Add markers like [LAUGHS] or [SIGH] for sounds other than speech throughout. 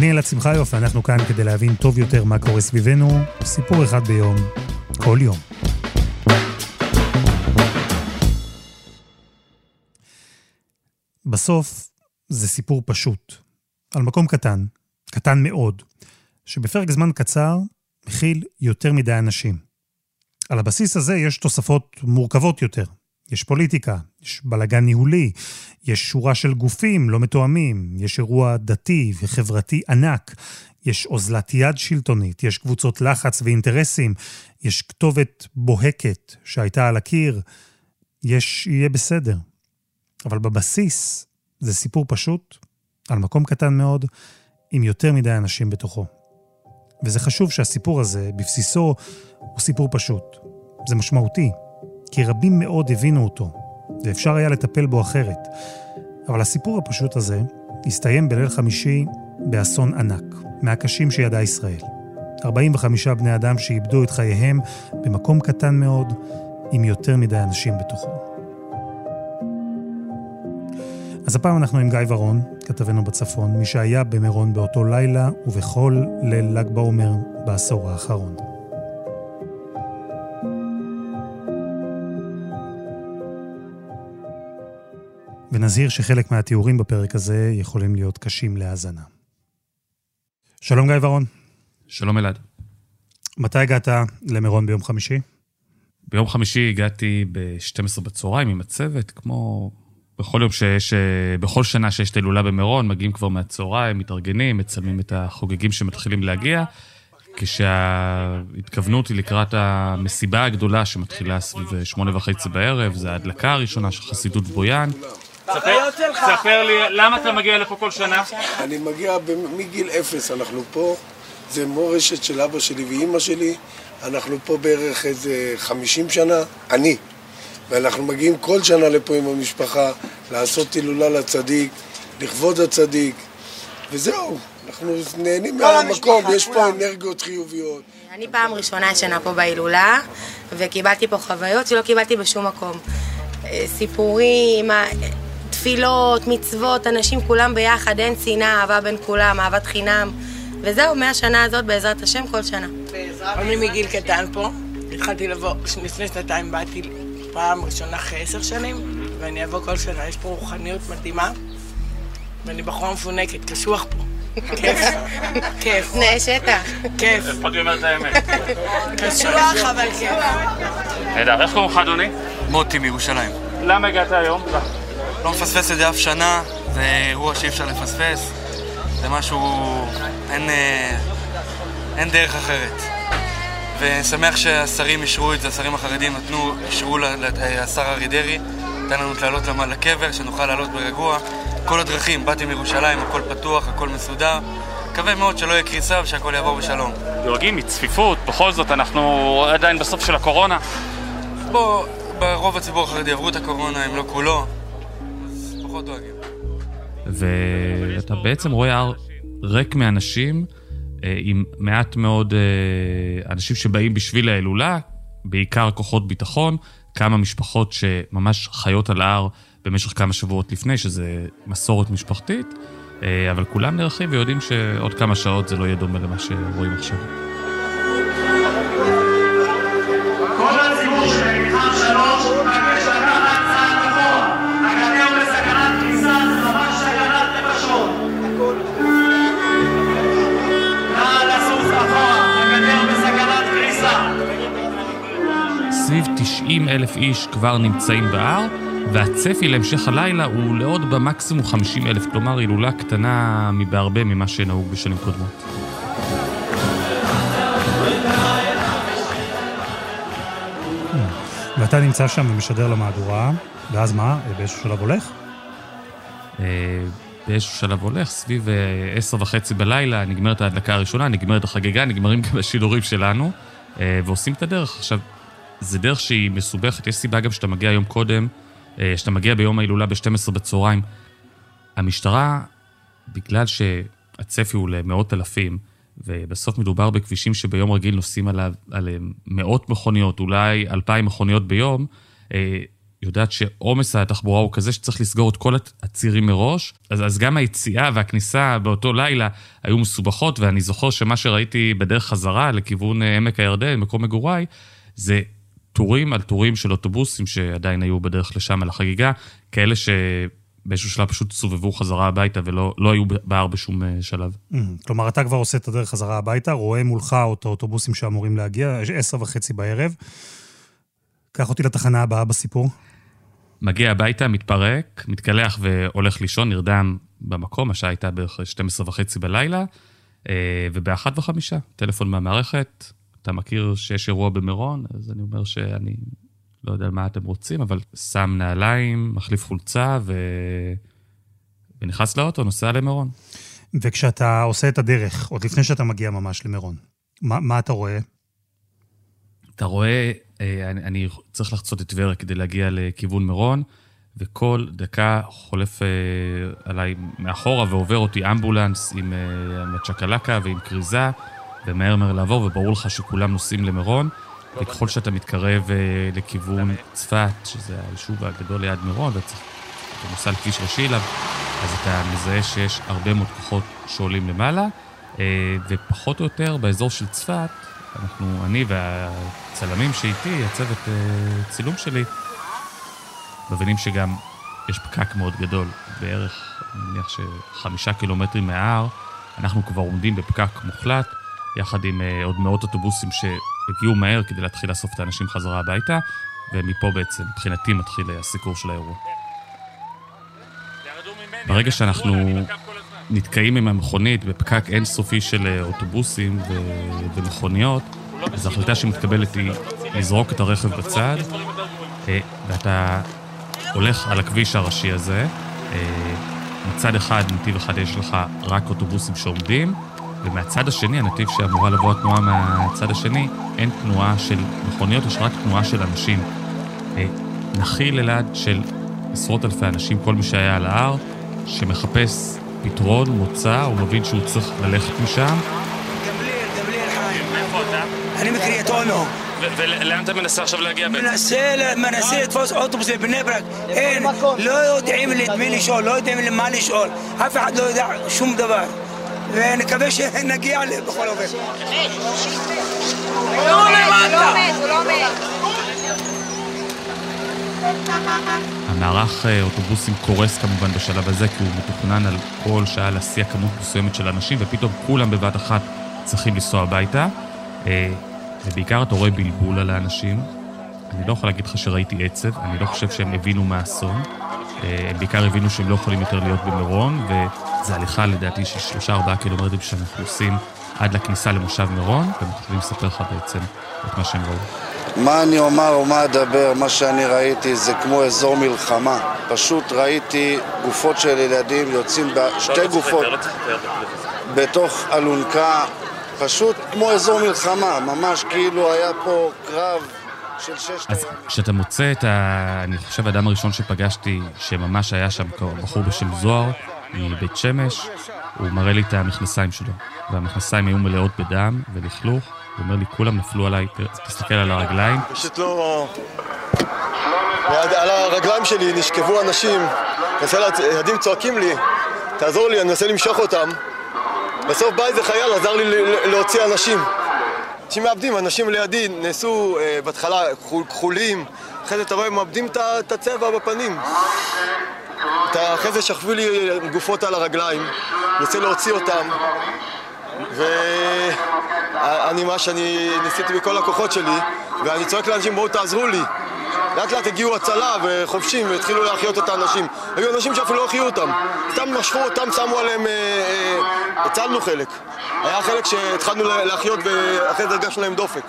אני אלעד שמחיוף, ואנחנו כאן כדי להבין טוב יותר מה קורה סביבנו, סיפור אחד ביום, כל יום. בסוף זה סיפור פשוט, על מקום קטן, קטן מאוד, שבפרק זמן קצר מכיל יותר מדי אנשים. על הבסיס הזה יש תוספות מורכבות יותר, יש פוליטיקה, יש בלגן ניהולי, יש שורה של גופים לא מתואמים, יש אירוע דתי וחברתי ענק, יש אוזלת יד שלטונית, יש קבוצות לחץ ואינטרסים, יש כתובת בוהקת שהייתה על הקיר, יש יהיה בסדר. אבל בבסיס זה סיפור פשוט, על מקום קטן מאוד, עם יותר מדי אנשים בתוכו. וזה חשוב שהסיפור הזה, בבסיסו, הוא סיפור פשוט. זה משמעותי, כי רבים מאוד הבינו אותו, ואפשר היה לטפל בו אחרת. אבל הסיפור הפשוט הזה הסתיים בליל חמישי באסון ענק, מהקשים שידעה ישראל. 45 בני אדם שאיבדו את חייהם במקום קטן מאוד, עם יותר מדי אנשים בתוכו. אז הפעם אנחנו עם גיא ורון, כתבנו בצפון, מי שהיה במירון באותו לילה ובכל ליל ל"ג בעומר בעשור האחרון. ונזהיר שחלק מהתיאורים בפרק הזה יכולים להיות קשים להאזנה. שלום גיא ורון. שלום אלעד. מתי הגעת למירון ביום חמישי? ביום חמישי הגעתי ב-12 בצהריים עם הצוות, כמו בכל יום שיש, בכל שנה שיש את ההילולה במירון, מגיעים כבר מהצהריים, מתארגנים, מצלמים את החוגגים שמתחילים להגיע, כשההתכוונות היא לקראת המסיבה הגדולה שמתחילה סביב שמונה וחצי בערב, זה ההדלקה הראשונה של חסידות בויאן. ספר לי, למה אתה מגיע לפה כל שנה? אני מגיע מגיל אפס, אנחנו פה. זה מורשת של אבא שלי ואימא שלי. אנחנו פה בערך איזה חמישים שנה, אני. ואנחנו מגיעים כל שנה לפה עם המשפחה, לעשות הילולה לצדיק, לכבוד הצדיק, וזהו, אנחנו נהנים מהמקום, יש פה אנרגיות חיוביות. אני פעם ראשונה ישנה פה בהילולה, וקיבלתי פה חוויות שלא קיבלתי בשום מקום. אה, סיפורים, תפילות, מצוות, אנשים כולם ביחד, אין שנאה, אהבה בין כולם, אהבת חינם. וזהו, מהשנה הזאת בעזרת השם כל שנה. אני מגיל קטן פה, התחלתי לבוא, לפני שנתיים באתי פעם ראשונה אחרי עשר שנים, ואני אבוא כל שנה, יש פה רוחניות מדהימה, ואני בחורה מפונקת, קשוח פה. כיף. [LAUGHS] כיף. תנאי שטח. כיף. לפחות היא אומרת את האמת. קשוח אבל כיף. נהדר, איך קוראים לך אדוני? מוטי מירושלים. למה הגעת היום? לא מפספס את זה אף שנה, זה אירוע שאי אפשר לפספס. זה משהו... אין, אה, אין דרך אחרת. ושמח שהשרים אישרו את זה, השרים החרדים נתנו, אישרו לשר אריה דרעי, נתן לנו לעלות לקבר, שנוכל לעלות ברגוע. כל הדרכים, באתי מירושלים, הכל פתוח, הכל מסודר. מקווה מאוד שלא יהיה קריסה ושהכל יעבור בשלום. דואגים מצפיפות, בכל זאת אנחנו עדיין בסוף של הקורונה. בוא, ברוב הציבור החרדי עברו את הקורונה, אם לא כולו, פחות דואגים. ואתה בעצם רואה הר ריק מאנשים, אה, עם מעט מאוד אה, אנשים שבאים בשביל ההילולה, בעיקר כוחות ביטחון, כמה משפחות שממש חיות על ההר במשך כמה שבועות לפני, שזה מסורת משפחתית, אה, אבל כולם נערכים ויודעים שעוד כמה שעות זה לא יהיה דומה למה שרואים עכשיו. סביב 90 אלף איש כבר נמצאים בהר, והצפי להמשך הלילה הוא לעוד במקסימום 50 אלף, כלומר הילולה קטנה מבהרבה ממה שנהוג בשנים קודמות. ואתה נמצא שם ומשדר למהדורה, ואז מה? באיזשהו שלב הולך? אה, באיזשהו שלב הולך, סביב אה, עשר וחצי בלילה, נגמרת ההדלקה הראשונה, נגמרת החגיגה, נגמרים גם השידורים שלנו, אה, ועושים את הדרך. עכשיו, זה דרך שהיא מסובכת, יש סיבה גם שאתה מגיע יום קודם, אה, שאתה מגיע ביום ההילולה ב-12 בצהריים. המשטרה, בגלל שהצפי הוא למאות אלפים, ובסוף מדובר בכבישים שביום רגיל נוסעים עליהם מאות מכוניות, אולי אלפיים מכוניות ביום, יודעת שעומס התחבורה הוא כזה שצריך לסגור את כל הצירים מראש, אז, אז גם היציאה והכניסה באותו לילה היו מסובכות, ואני זוכר שמה שראיתי בדרך חזרה לכיוון אה, עמק הירדן, מקום מגוריי, זה טורים על טורים של אוטובוסים שעדיין היו בדרך לשם על החגיגה, כאלה שבאיזשהו שלב פשוט סובבו חזרה הביתה ולא לא היו בהר בשום אה, שלב. Mm, כלומר, אתה כבר עושה את הדרך חזרה הביתה, רואה מולך את האוטובוסים שאמורים להגיע, עשר וחצי בערב. קח אותי לתחנה הבאה בסיפור. מגיע הביתה, מתפרק, מתקלח והולך לישון, נרדם במקום, השעה הייתה בערך 12 וחצי בלילה, אה, ובאחת וחמישה, טלפון מהמערכת, אתה מכיר שיש אירוע במירון, אז אני אומר שאני לא יודע מה אתם רוצים, אבל שם נעליים, מחליף חולצה ו... ונכנס לאוטו, נוסע למירון. וכשאתה עושה את הדרך, עוד לפני שאתה מגיע ממש למירון, מה, מה אתה רואה? אתה רואה אה, אני, אני צריך לחצות את טבריה כדי להגיע לכיוון מירון, וכל דקה חולף אה, עליי מאחורה ועובר אותי אמבולנס עם אה, צ'קלקה ועם כריזה, ומהר מהר לעבור, וברור לך שכולם נוסעים למירון. וככל שאתה מתקרב אה, לכיוון צפת, שזה היישוב הגדול ליד מירון, ואתה נוסע על כביש ראשי אליו, אז אתה מזהה שיש הרבה מאוד כוחות שעולים למעלה, אה, ופחות או יותר באזור של צפת, אנחנו, אני והצלמים שאיתי, הצוות אה, צילום שלי, מבינים שגם יש פקק מאוד גדול, בערך, אני מניח שחמישה קילומטרים מההר, אנחנו כבר עומדים בפקק מוחלט, יחד עם אה, עוד מאות אוטובוסים שהגיעו מהר כדי להתחיל לאסוף את האנשים חזרה הביתה, ומפה בעצם, מבחינתי, מתחיל הסיקור של האירוע. ברגע שאנחנו נתקעים עם המכונית בפקק אינסופי של אה, אוטובוסים ו- ומכוניות, אז ההחלטה שמתקבלת היא לזרוק את הרכב בצד, אה, ואתה הולך על הכביש הראשי הזה. מצד אחד, נתיב אחד יש לך רק אוטובוסים שעומדים, ומהצד השני, הנתיב שאמורה לבוא התנועה מהצד השני, אין תנועה של מכוניות, יש רק תנועה של אנשים. נחיל אלעד של עשרות אלפי אנשים, כל מי שהיה על ההר, שמחפש פתרון, מוצא, הוא מבין שהוא צריך ללכת משם. אני מקריית אונו. ולאן אתה מנסה עכשיו להגיע בעצם? מנסה, מנסה לתפוס אוטובוס לבני ברק. אין, לא יודעים את מי לשאול, לא יודעים מה לשאול. אף אחד לא יודע שום דבר. ונקווה שנגיע בכל אופן. הוא לא מת, הוא לא מת. המערך אה, אוטובוסים קורס כמובן בשלב הזה, כי הוא מתוכנן על כל שעה להסיע כמות מסוימת של אנשים, ופתאום כולם בבת אחת צריכים לנסוע הביתה. אה, ובעיקר אתה רואה בלבול על האנשים. אני לא יכול להגיד לך שראיתי עצב, אני לא חושב שהם הבינו מה האסון. אה, הם בעיקר הבינו שהם לא יכולים יותר להיות במירון, וזו הליכה לדעתי של שלושה ארבעה קילומטרים שאנחנו עושים עד לכניסה למושב מירון, והם יכולים לספר לך בעצם את מה שהם ראו. מה אני אומר או מה אדבר, מה שאני ראיתי זה כמו אזור מלחמה. פשוט ראיתי גופות של ילדים יוצאים, שתי גופות בתוך אלונקה, פשוט כמו אזור מלחמה, ממש כאילו היה פה קרב של ששת אז כשאתה מוצא את ה... אני חושב האדם הראשון שפגשתי, שממש היה שם בחור בשם זוהר, מבית שמש, הוא מראה לי את המכנסיים שלו, והמכנסיים היו מלאות בדם ולכלוך. הוא אומר לי, כולם נפלו עליי, תסתכל על הרגליים. פשוט לא... על הרגליים שלי נשכבו אנשים, ילדים צועקים לי, תעזור לי, אני מנסה למשוך אותם. בסוף בא איזה חייל, עזר לי להוציא אנשים. אנשים מאבדים, אנשים לידי נעשו אה, בהתחלה כחולים, אחרי זה אתה רואה, מאבדים את הצבע בפנים. אחרי זה שכבו לי גופות על הרגליים, מנסה להוציא אותם. ואני מה שאני ניסיתי בכל הכוחות שלי, ואני צועק לאנשים בואו תעזרו לי. לאט לאט הגיעו הצלה וחובשים והתחילו להחיות את האנשים. היו אנשים שאפילו לא החיו אותם. סתם משכו אותם, שמו עליהם, אה, אה, הצלנו חלק. היה חלק שהתחלנו להחיות ואחרי זה הרגשנו להם דופק.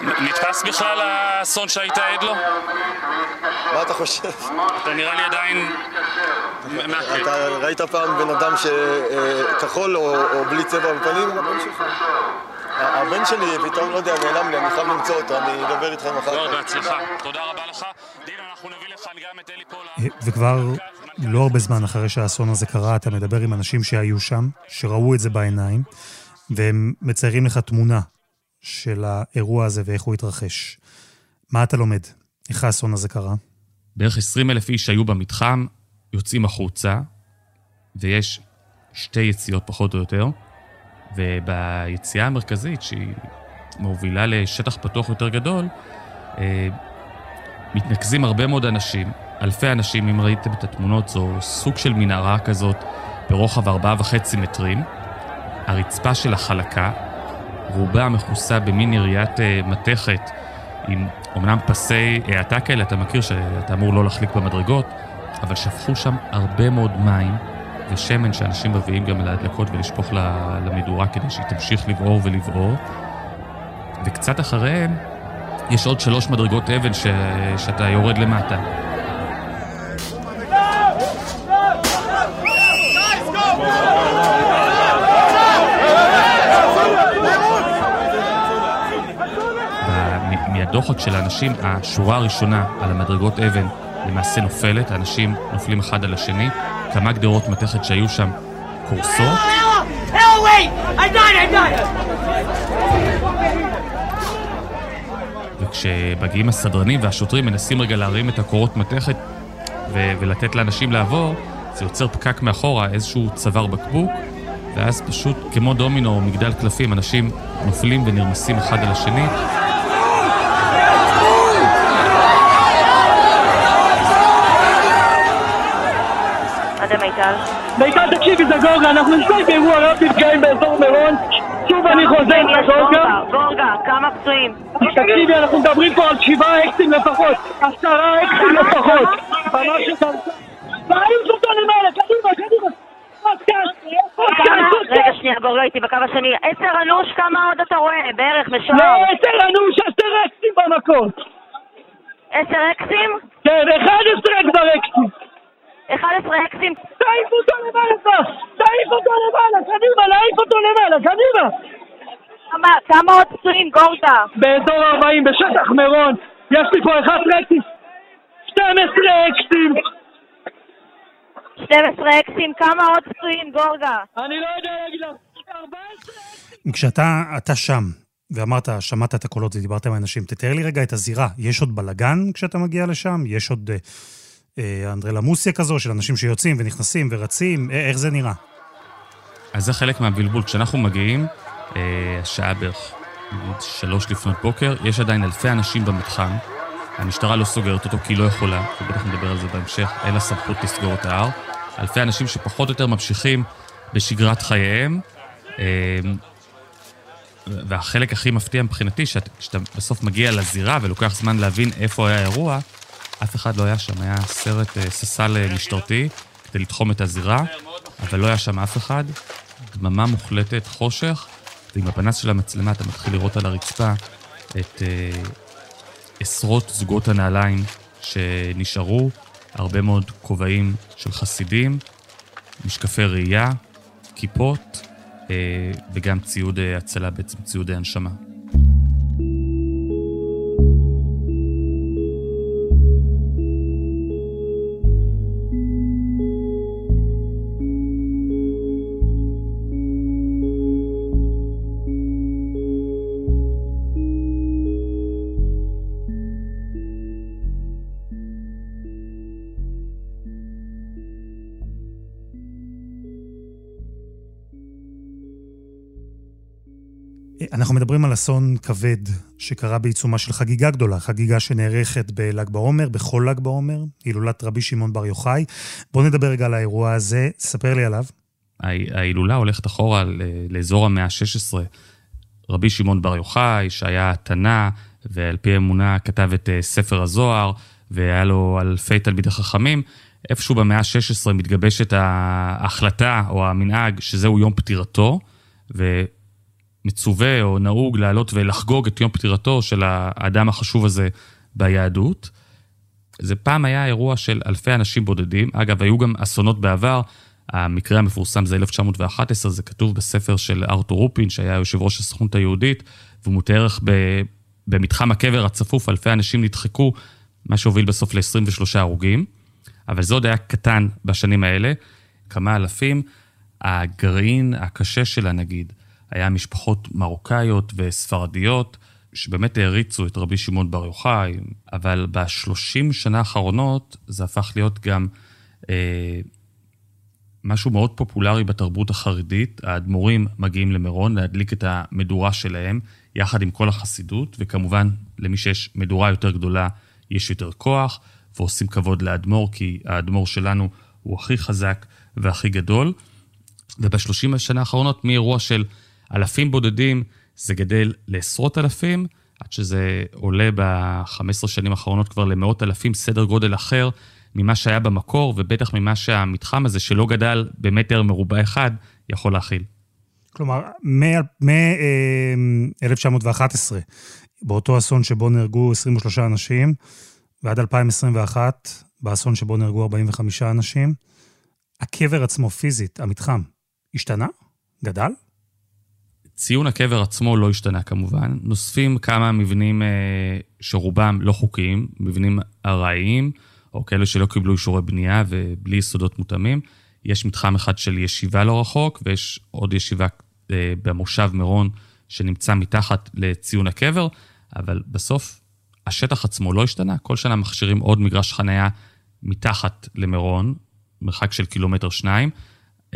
נתפס בכלל האסון שהיית עד לו? מה אתה חושב? אתה נראה לי עדיין אתה ראית פעם בן אדם שכחול או, או בלי צבע בפנים? הבן שלי פתאום, לא יודע, נעלם לי, אני חייב למצוא אותו, אני אדבר איתכם אחר כך. לא, בהצלחה. תודה רבה לך. דין, אנחנו נביא לכאן גם את אלי פולה. וכבר לא הרבה זמן אחרי שהאסון הזה קרה, אתה מדבר עם אנשים שהיו שם, שראו את זה בעיניים, והם מציירים לך תמונה של האירוע הזה ואיך הוא התרחש. מה אתה לומד? איך האסון הזה קרה? בערך 20 אלף איש היו במתחם, יוצאים החוצה, ויש שתי יציאות פחות או יותר, וביציאה המרכזית, שהיא מובילה לשטח פתוח יותר גדול, אה, מתנקזים הרבה מאוד אנשים, אלפי אנשים, אם ראיתם את התמונות, זו סוג של מנהרה כזאת ברוחב ארבעה וחצי מטרים. הרצפה שלה חלקה, רובה מכוסה במין יריית אה, מתכת עם אומנם פסי האטה כאלה, אתה מכיר שאתה אמור לא להחליק במדרגות, אבל שפכו שם הרבה מאוד מים ושמן שאנשים מביאים גם להדלקות ולשפוך למדורה כדי שהיא תמשיך לבעור ולבעור. וקצת אחריהם יש עוד שלוש מדרגות אבן ש... שאתה יורד למטה. מהדוחק של האנשים, השורה הראשונה על המדרגות אבן למעשה נופלת, האנשים נופלים אחד על השני, כמה גדרות מתכת שהיו שם קורסות. וכשמגיעים הסדרנים והשוטרים מנסים רגע להרים את הקורות מתכת ו- ולתת לאנשים לעבור, זה יוצר פקק מאחורה, איזשהו צוואר בקבוק, ואז פשוט כמו דומינו או מגדל קלפים, אנשים נופלים ונרמסים אחד על השני. מיטל. מיטל, תקשיבי, זה גורגה, אנחנו נמצאים באירוע רב נפגעים באזור מירון. שוב אני חוזר לגורגה. גורגה, כמה פצועים? תקשיבי, אנחנו מדברים פה על שבעה אקסים לפחות. עשרה אקסים לפחות. ממש תעיף אותו למעלה, קדימה, קדימה. רגע, שנייה, גורגה איתי בקו השני. עשר אנוש, כמה עוד אתה רואה? בערך, משוער. לא, עשר אנוש, עשר אקסים במקום. עשר אקסים? כן, אחד עשרה כבר אקסים. 11 אקסים. תעיף אותו למעלה כבר! תעיף אותו למעלה! קדימה, להעיף אותו למעלה! קדימה! כמה, כמה עוד פצועים, גורדה? באזור 40, בשטח מירון. יש לי פה 11 אקסים. 12 אקסים! 12 אקסים, כמה עוד פצועים, גורגה? אני לא יודע להגיד לך. כשאתה אתה שם, ואמרת, שמעת את הקולות ודיברת עם האנשים, תתאר לי רגע את הזירה. יש עוד בלגן כשאתה מגיע לשם? יש עוד... Uh... אנדרלמוסיה כזו של אנשים שיוצאים ונכנסים ורצים, איך זה נראה? אז זה חלק מהבלבול. כשאנחנו מגיעים, השעה בערך שלוש לפנות בוקר, יש עדיין אלפי אנשים במתחם. המשטרה לא סוגרת אותו כי היא לא יכולה, ובטח נדבר על זה בהמשך, אין לה סמכות לסגור את ההר. אלפי אנשים שפחות או יותר ממשיכים בשגרת חייהם. והחלק הכי מפתיע מבחינתי, שאתה בסוף מגיע לזירה ולוקח זמן להבין איפה היה האירוע, אף אחד לא היה שם, היה סרט ססל משטרתי כדי לתחום את הזירה, אבל לא היה שם אף אחד. דממה מוחלטת, חושך, ועם הפנס של המצלמה אתה מתחיל לראות על הרצפה את אה, עשרות זוגות הנעליים שנשארו, הרבה מאוד כובעים של חסידים, משקפי ראייה, כיפות, אה, וגם ציוד הצלה, בעצם ציוד הנשמה. אסון כבד שקרה בעיצומה של חגיגה גדולה, חגיגה שנערכת בל"ג בעומר, בכל ל"ג בעומר, הילולת רבי שמעון בר יוחאי. בואו נדבר רגע על האירוע הזה, ספר לי עליו. ההילולה הולכת אחורה לאזור המאה ה-16. רבי שמעון בר יוחאי, שהיה תנא, ועל פי אמונה כתב את ספר הזוהר, והיה לו אלפי תלמידי חכמים. איפשהו במאה ה-16 מתגבשת ההחלטה או המנהג שזהו יום פטירתו, ו... מצווה או נהוג לעלות ולחגוג את יום פטירתו של האדם החשוב הזה ביהדות. זה פעם היה אירוע של אלפי אנשים בודדים. אגב, היו גם אסונות בעבר. המקרה המפורסם זה 1911, זה כתוב בספר של ארתור רופין, שהיה יושב ראש הסוכנות היהודית, והוא מתאר איך במתחם הקבר הצפוף אלפי אנשים נדחקו, מה שהוביל בסוף ל-23 הרוגים. אבל זה עוד היה קטן בשנים האלה, כמה אלפים. הגרעין הקשה שלה, נגיד, היה משפחות מרוקאיות וספרדיות, שבאמת העריצו את רבי שמעון בר יוחאי, אבל בשלושים שנה האחרונות זה הפך להיות גם אה, משהו מאוד פופולרי בתרבות החרדית. האדמו"רים מגיעים למירון להדליק את המדורה שלהם, יחד עם כל החסידות, וכמובן, למי שיש מדורה יותר גדולה, יש יותר כוח, ועושים כבוד לאדמו"ר, כי האדמו"ר שלנו הוא הכי חזק והכי גדול. ובשלושים השנה האחרונות, מאירוע של אלפים בודדים, זה גדל לעשרות אלפים, עד שזה עולה ב-15 שנים האחרונות כבר למאות אלפים, סדר גודל אחר ממה שהיה במקור, ובטח ממה שהמתחם הזה, שלא גדל במטר מרובע אחד, יכול להכיל. כלומר, מ-1911, מ- באותו אסון שבו נהרגו 23 אנשים, ועד 2021, באסון שבו נהרגו 45 אנשים, הקבר עצמו פיזית, המתחם, השתנה? גדל? ציון הקבר עצמו לא השתנה כמובן. נוספים כמה מבנים אה, שרובם לא חוקיים, מבנים ארעיים, או כאלה שלא קיבלו אישורי בנייה ובלי יסודות מותאמים. יש מתחם אחד של ישיבה לא רחוק, ויש עוד ישיבה אה, במושב מירון שנמצא מתחת לציון הקבר, אבל בסוף השטח עצמו לא השתנה. כל שנה מכשירים עוד מגרש חנייה מתחת למירון, מרחק של קילומטר שניים.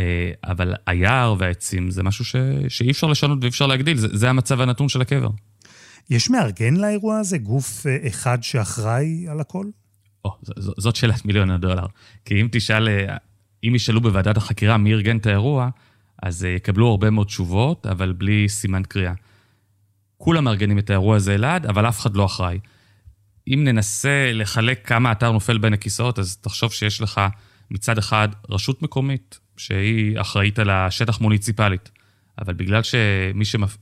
אה, אבל היער והעצים זה משהו ש... שאי אפשר לשנות ואי אפשר להגדיל, זה, זה המצב הנתון של הקבר. יש מארגן לאירוע הזה? גוף אה, אחד שאחראי על הכל? או, ז, זאת שאלת מיליון הדולר. כי אם תשאל, אה, אם ישאלו בוועדת החקירה מי ארגן את האירוע, אז יקבלו הרבה מאוד תשובות, אבל בלי סימן קריאה. כולם מארגנים את האירוע הזה אלעד, אבל אף אחד לא אחראי. אם ננסה לחלק כמה האתר נופל בין הכיסאות, אז תחשוב שיש לך מצד אחד רשות מקומית, שהיא אחראית על השטח מוניציפלית. אבל בגלל שמי שמפ...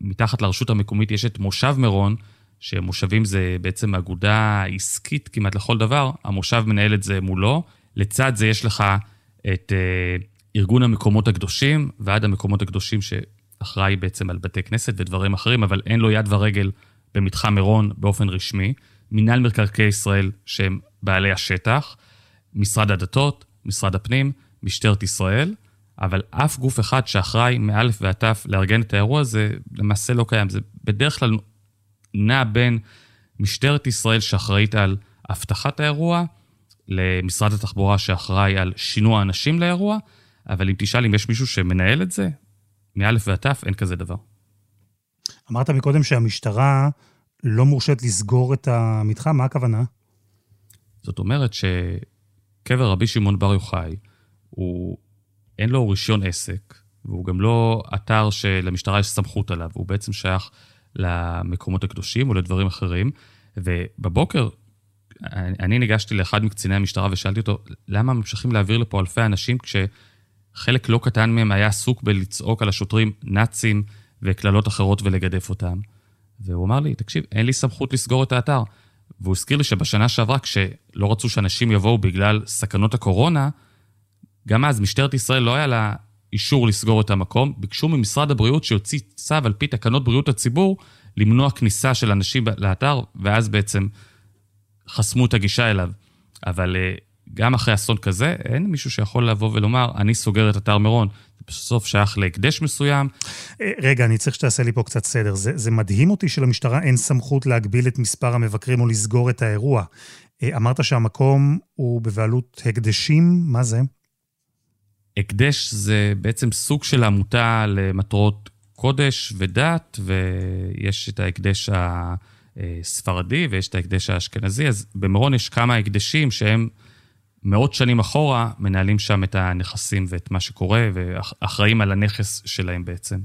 מתחת לרשות המקומית יש את מושב מירון, שמושבים זה בעצם אגודה עסקית כמעט לכל דבר, המושב מנהל את זה מולו. לצד זה יש לך את uh, ארגון המקומות הקדושים, ועד המקומות הקדושים שאחראי בעצם על בתי כנסת ודברים אחרים, אבל אין לו יד ורגל במתחם מירון באופן רשמי. מינהל מקרקעי ישראל, שהם בעלי השטח, משרד הדתות, משרד הפנים, משטרת ישראל, אבל אף גוף אחד שאחראי מאלף ועד תף לארגן את האירוע הזה, למעשה לא קיים. זה בדרך כלל נע בין משטרת ישראל שאחראית על אבטחת האירוע, למשרד התחבורה שאחראי על שינוע אנשים לאירוע, אבל אם תשאל אם יש מישהו שמנהל את זה, מאלף ועד תף אין כזה דבר. אמרת מקודם שהמשטרה לא מורשית לסגור את המתחם, מה הכוונה? זאת אומרת ש... קבר רבי שמעון בר יוחאי, הוא, אין לו רישיון עסק, והוא גם לא אתר שלמשטרה יש סמכות עליו, הוא בעצם שייך למקומות הקדושים או לדברים אחרים. ובבוקר, אני ניגשתי לאחד מקציני המשטרה ושאלתי אותו, למה ממשיכים להעביר לפה אלפי אנשים כשחלק לא קטן מהם היה עסוק בלצעוק על השוטרים נאצים וקללות אחרות ולגדף אותם? והוא אמר לי, תקשיב, אין לי סמכות לסגור את האתר. והוא הזכיר לי שבשנה שעברה, כשלא רצו שאנשים יבואו בגלל סכנות הקורונה, גם אז משטרת ישראל לא היה לה אישור לסגור את המקום, ביקשו ממשרד הבריאות שיוציא צו על פי תקנות בריאות הציבור, למנוע כניסה של אנשים לאתר, ואז בעצם חסמו את הגישה אליו. אבל אה, גם אחרי אסון כזה, אין מישהו שיכול לבוא ולומר, אני סוגר את אתר מירון. בסוף שייך להקדש מסוים. אה, רגע, אני צריך שתעשה לי פה קצת סדר. זה, זה מדהים אותי שלמשטרה אין סמכות להגביל את מספר המבקרים או לסגור את האירוע. אה, אמרת שהמקום הוא בבעלות הקדשים, מה זה? הקדש זה בעצם סוג של עמותה למטרות קודש ודת, ויש את ההקדש הספרדי ויש את ההקדש האשכנזי, אז במירון יש כמה הקדשים שהם... מאות שנים אחורה מנהלים שם את הנכסים ואת מה שקורה, ואחראים על הנכס שלהם בעצם.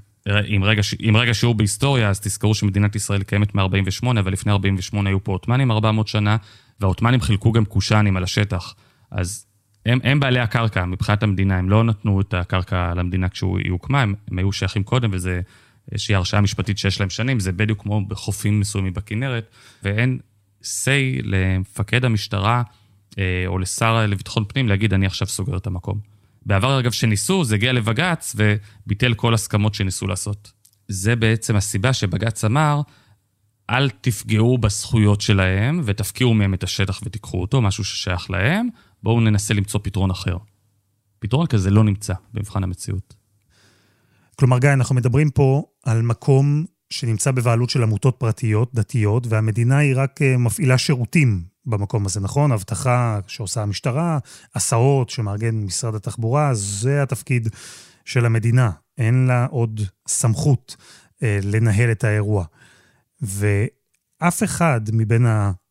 עם רגע, עם רגע שיעור בהיסטוריה, אז תזכרו שמדינת ישראל קיימת מ-48, אבל לפני 48 היו פה עות'מאנים 400 שנה, והעות'מאנים חילקו גם קושאנים על השטח. אז הם, הם בעלי הקרקע מבחינת המדינה, הם לא נתנו את הקרקע למדינה כשהיא הוקמה, הם, הם היו שייכים קודם, וזה איזושהי הרשאה משפטית שיש להם שנים, זה בדיוק כמו בחופים מסוימים בכנרת, ואין say למפקד המשטרה או לשר לביטחון פנים להגיד, אני עכשיו סוגר את המקום. בעבר, אגב, שניסו, זה הגיע לבג"ץ וביטל כל הסכמות שניסו לעשות. זה בעצם הסיבה שבג"ץ אמר, אל תפגעו בזכויות שלהם ותפקיעו מהם את השטח ותיקחו אותו, משהו ששייך להם, בואו ננסה למצוא פתרון אחר. פתרון כזה לא נמצא במבחן המציאות. כלומר, גיא, אנחנו מדברים פה על מקום שנמצא בבעלות של עמותות פרטיות, דתיות, והמדינה היא רק אה, מפעילה שירותים במקום הזה, נכון? אבטחה שעושה המשטרה, הסעות שמארגן משרד התחבורה, זה התפקיד של המדינה. אין לה עוד סמכות אה, לנהל את האירוע. ואף אחד מבין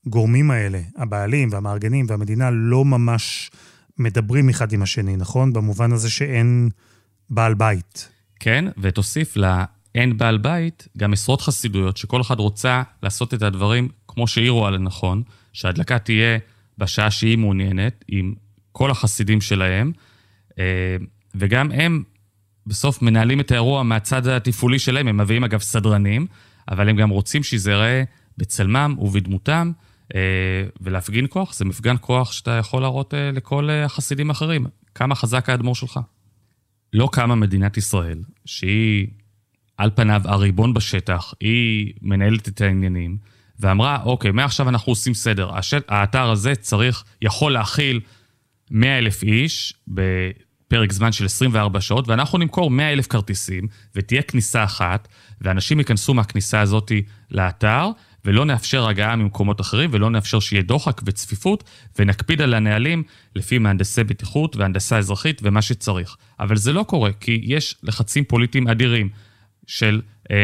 הגורמים האלה, הבעלים והמארגנים והמדינה, לא ממש מדברים אחד עם השני, נכון? במובן הזה שאין בעל בית. כן, ותוסיף לאין בעל בית גם עשרות חסידויות, שכל אחד רוצה לעשות את הדברים כמו שהיא רואה לנכון, שההדלקה תהיה בשעה שהיא מעוניינת, עם כל החסידים שלהם, אה, וגם הם בסוף מנהלים את האירוע מהצד התפעולי שלהם, הם מביאים אגב סדרנים, אבל הם גם רוצים שזה ייראה בצלמם ובדמותם, אה, ולהפגין כוח, זה מפגן כוח שאתה יכול להראות אה, לכל החסידים האחרים. כמה חזק האדמו"ר שלך. לא קמה מדינת ישראל, שהיא על פניו הריבון בשטח, היא מנהלת את העניינים, ואמרה, אוקיי, מעכשיו אנחנו עושים סדר. השט, האתר הזה צריך, יכול להכיל 100 אלף איש בפרק זמן של 24 שעות, ואנחנו נמכור 100 אלף כרטיסים, ותהיה כניסה אחת, ואנשים ייכנסו מהכניסה הזאת לאתר, ולא נאפשר הגעה ממקומות אחרים, ולא נאפשר שיהיה דוחק וצפיפות, ונקפיד על הנהלים לפי מהנדסי בטיחות והנדסה אזרחית ומה שצריך. אבל זה לא קורה, כי יש לחצים פוליטיים אדירים של, אה,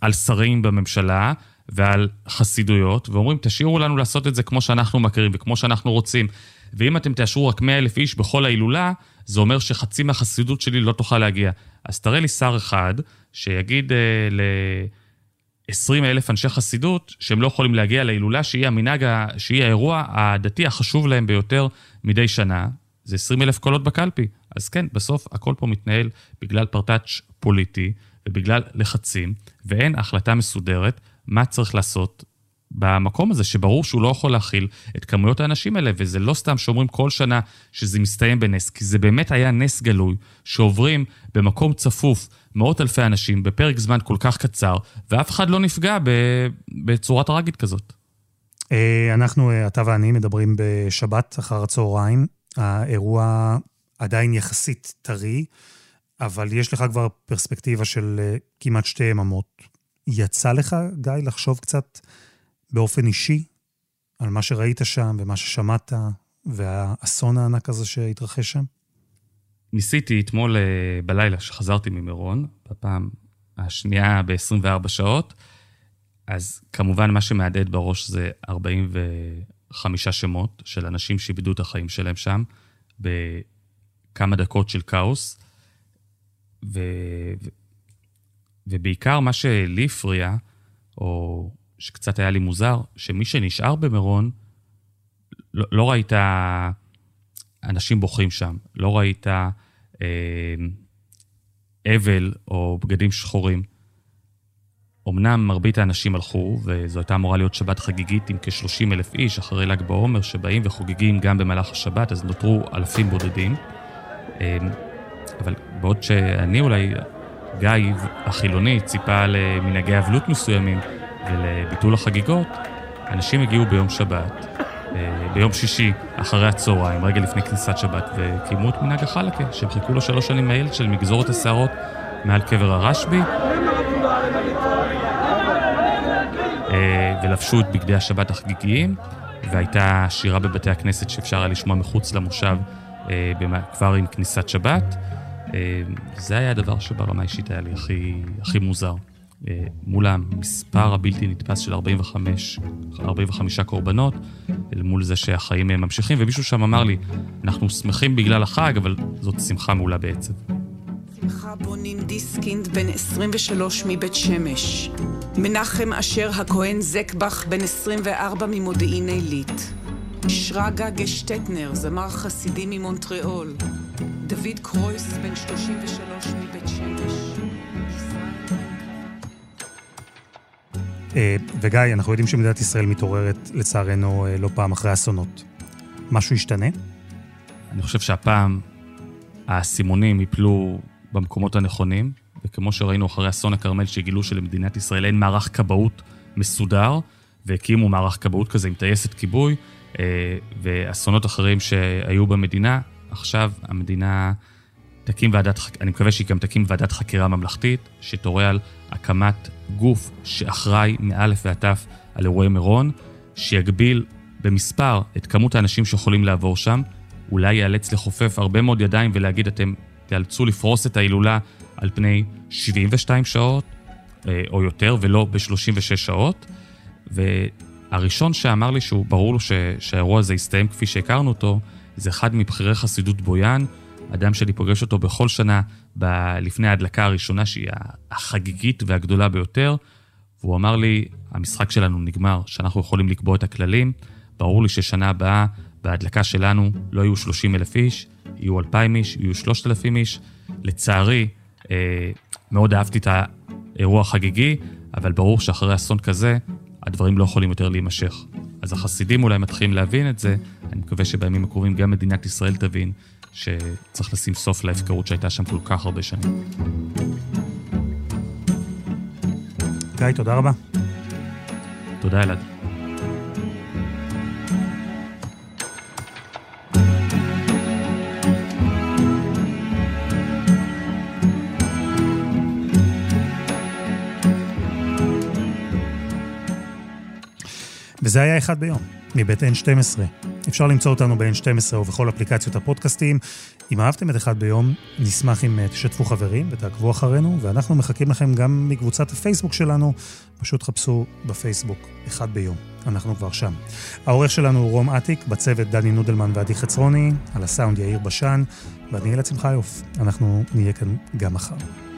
על שרים בממשלה, ועל חסידויות, ואומרים, תשאירו לנו לעשות את זה כמו שאנחנו מכירים וכמו שאנחנו רוצים. ואם אתם תאשרו רק 100 אלף איש בכל ההילולה, זה אומר שחצי מהחסידות שלי לא תוכל להגיע. אז תראה לי שר אחד שיגיד אה, ל-20 אלף אנשי חסידות שהם לא יכולים להגיע להילולה, שהיא המנהג, שהיא האירוע הדתי החשוב להם ביותר מדי שנה. זה 20 אלף קולות בקלפי. אז כן, בסוף הכל פה מתנהל בגלל פרטאץ' פוליטי ובגלל לחצים, ואין החלטה מסודרת. מה צריך לעשות במקום הזה, שברור שהוא לא יכול להכיל את כמויות האנשים האלה, וזה לא סתם שאומרים כל שנה שזה מסתיים בנס, כי זה באמת היה נס גלוי, שעוברים במקום צפוף מאות אלפי אנשים בפרק זמן כל כך קצר, ואף אחד לא נפגע בצורה טראגית כזאת. אה, אנחנו, אה, אתה ואני, מדברים בשבת אחר הצהריים. האירוע עדיין יחסית טרי, אבל יש לך כבר פרספקטיבה של אה, כמעט שתי יממות. יצא לך, גיא, לחשוב קצת באופן אישי על מה שראית שם ומה ששמעת והאסון הענק הזה שהתרחש שם? ניסיתי אתמול אה, בלילה, שחזרתי ממירון, בפעם השנייה ב-24 שעות, אז כמובן מה שמהדהד בראש זה 45 שמות של אנשים שאיבדו את החיים שלהם שם, בכמה דקות של כאוס. ו... ובעיקר מה שלי הפריע, או שקצת היה לי מוזר, שמי שנשאר במירון, לא, לא ראית אנשים בוכים שם, לא ראית אה, אבל או בגדים שחורים. אמנם מרבית האנשים הלכו, וזו הייתה אמורה להיות שבת חגיגית עם כ-30 אלף איש אחרי ל"ג בעומר, שבאים וחוגגים גם במהלך השבת, אז נותרו אלפים בודדים. אה, אבל בעוד שאני אולי גיא החילוני ציפה למנהגי אבלות מסוימים ולביטול החגיגות, אנשים הגיעו ביום שבת, אה, ביום שישי, אחרי הצהריים, רגע לפני כניסת שבת, וקיימו את מנהג החלקה, שהם חיכו לו שלוש שנים מהילד של מגזור את השערות מעל קבר הרשב"י, אה, ולבשו את בגדי השבת החגיגיים, והייתה שירה בבתי הכנסת שאפשר היה לשמוע מחוץ למושב אה, כבר עם כניסת שבת. אה, זה היה הדבר שברמה האישית היה לי הכי, הכי מוזר. אה, מול המספר הבלתי נתפס של 45, 45 קורבנות, אל מול זה שהחיים ממשיכים, ומישהו שם אמר לי, אנחנו שמחים בגלל החג, אבל זאת שמחה מהולה בעצב. שמחה בונים דיסקינד, בן 23 מבית שמש. מנחם אשר הכהן זקבך, בן 24 ממודיעין עילית. שרגא גשטטנר, זמר חסידי ממונטריאול. דוד קרויס, בן 33 מבית שמש. אה, וגיא, אנחנו יודעים שמדינת ישראל מתעוררת, לצערנו, אה, לא פעם אחרי אסונות. משהו ישתנה? אני חושב שהפעם האסימונים ייפלו במקומות הנכונים, וכמו שראינו אחרי אסון הכרמל, שגילו שלמדינת ישראל אין מערך כבאות מסודר, והקימו מערך כבאות כזה עם טייסת כיבוי, אה, ואסונות אחרים שהיו במדינה, עכשיו המדינה תקים ועדת, אני מקווה שהיא גם תקים ועדת חקירה ממלכתית, שתורה על הקמת גוף שאחראי מאלף ועד תף על אירועי מירון, שיגביל במספר את כמות האנשים שיכולים לעבור שם, אולי ייאלץ לחופף הרבה מאוד ידיים ולהגיד, אתם תיאלצו לפרוס את ההילולה על פני 72 שעות אה, או יותר, ולא ב-36 שעות. והראשון שאמר לי שהוא, ברור לו שהאירוע הזה יסתיים כפי שהכרנו אותו, זה אחד מבכירי חסידות בויאן, אדם שאני פוגש אותו בכל שנה ב- לפני ההדלקה הראשונה, שהיא החגיגית והגדולה ביותר, והוא אמר לי, המשחק שלנו נגמר, שאנחנו יכולים לקבוע את הכללים, ברור לי ששנה הבאה בהדלקה שלנו לא יהיו 30 אלף איש, יהיו 2,000 איש, יהיו 3,000 איש. לצערי, אה, מאוד אהבתי את האירוע החגיגי, אבל ברור שאחרי אסון כזה, הדברים לא יכולים יותר להימשך. אז החסידים אולי מתחילים להבין את זה, אני מקווה שבימים הקרובים גם מדינת ישראל תבין שצריך לשים סוף להפקרות שהייתה שם כל כך הרבה שנים. גיא, תודה רבה. תודה, אלעד. וזה היה אחד ביום, מבית N12. אפשר למצוא אותנו ב-N12 ובכל אפליקציות הפודקאסטים. אם אהבתם את אחד ביום, נשמח אם אה, תשתפו חברים ותעקבו אחרינו, ואנחנו מחכים לכם גם מקבוצת הפייסבוק שלנו. פשוט חפשו בפייסבוק אחד ביום. אנחנו כבר שם. העורך שלנו הוא רום אטיק, בצוות דני נודלמן ועדי חצרוני, על הסאונד יאיר בשן, ואני אלעד שמחיוף. אנחנו נהיה כאן גם מחר.